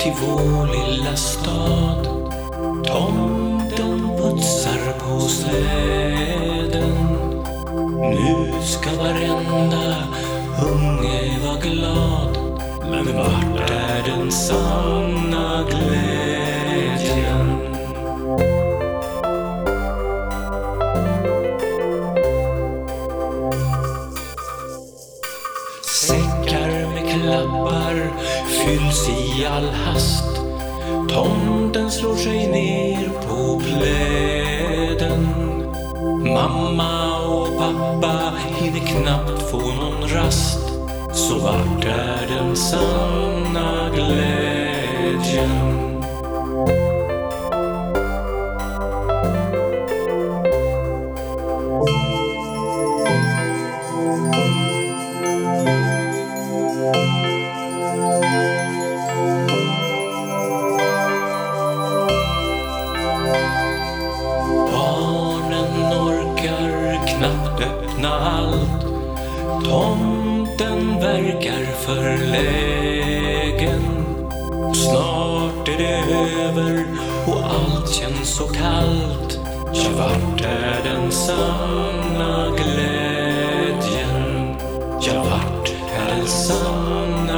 till vår lilla stad. Tomten putsar på släden. Nu ska varenda unge vara glad. Men vart är den sanna glädjen? Klappar fylls i all hast. Tomten slår sig ner på pläden. Mamma och pappa hinner knappt få någon rast. Så vart är den sanna glädjen? Barnen orkar knappt öppna allt. Tomten verkar förlägen. Snart är det över och allt känns så kallt. Ja, vart är den sanna glädjen? Ja, vart är den sanna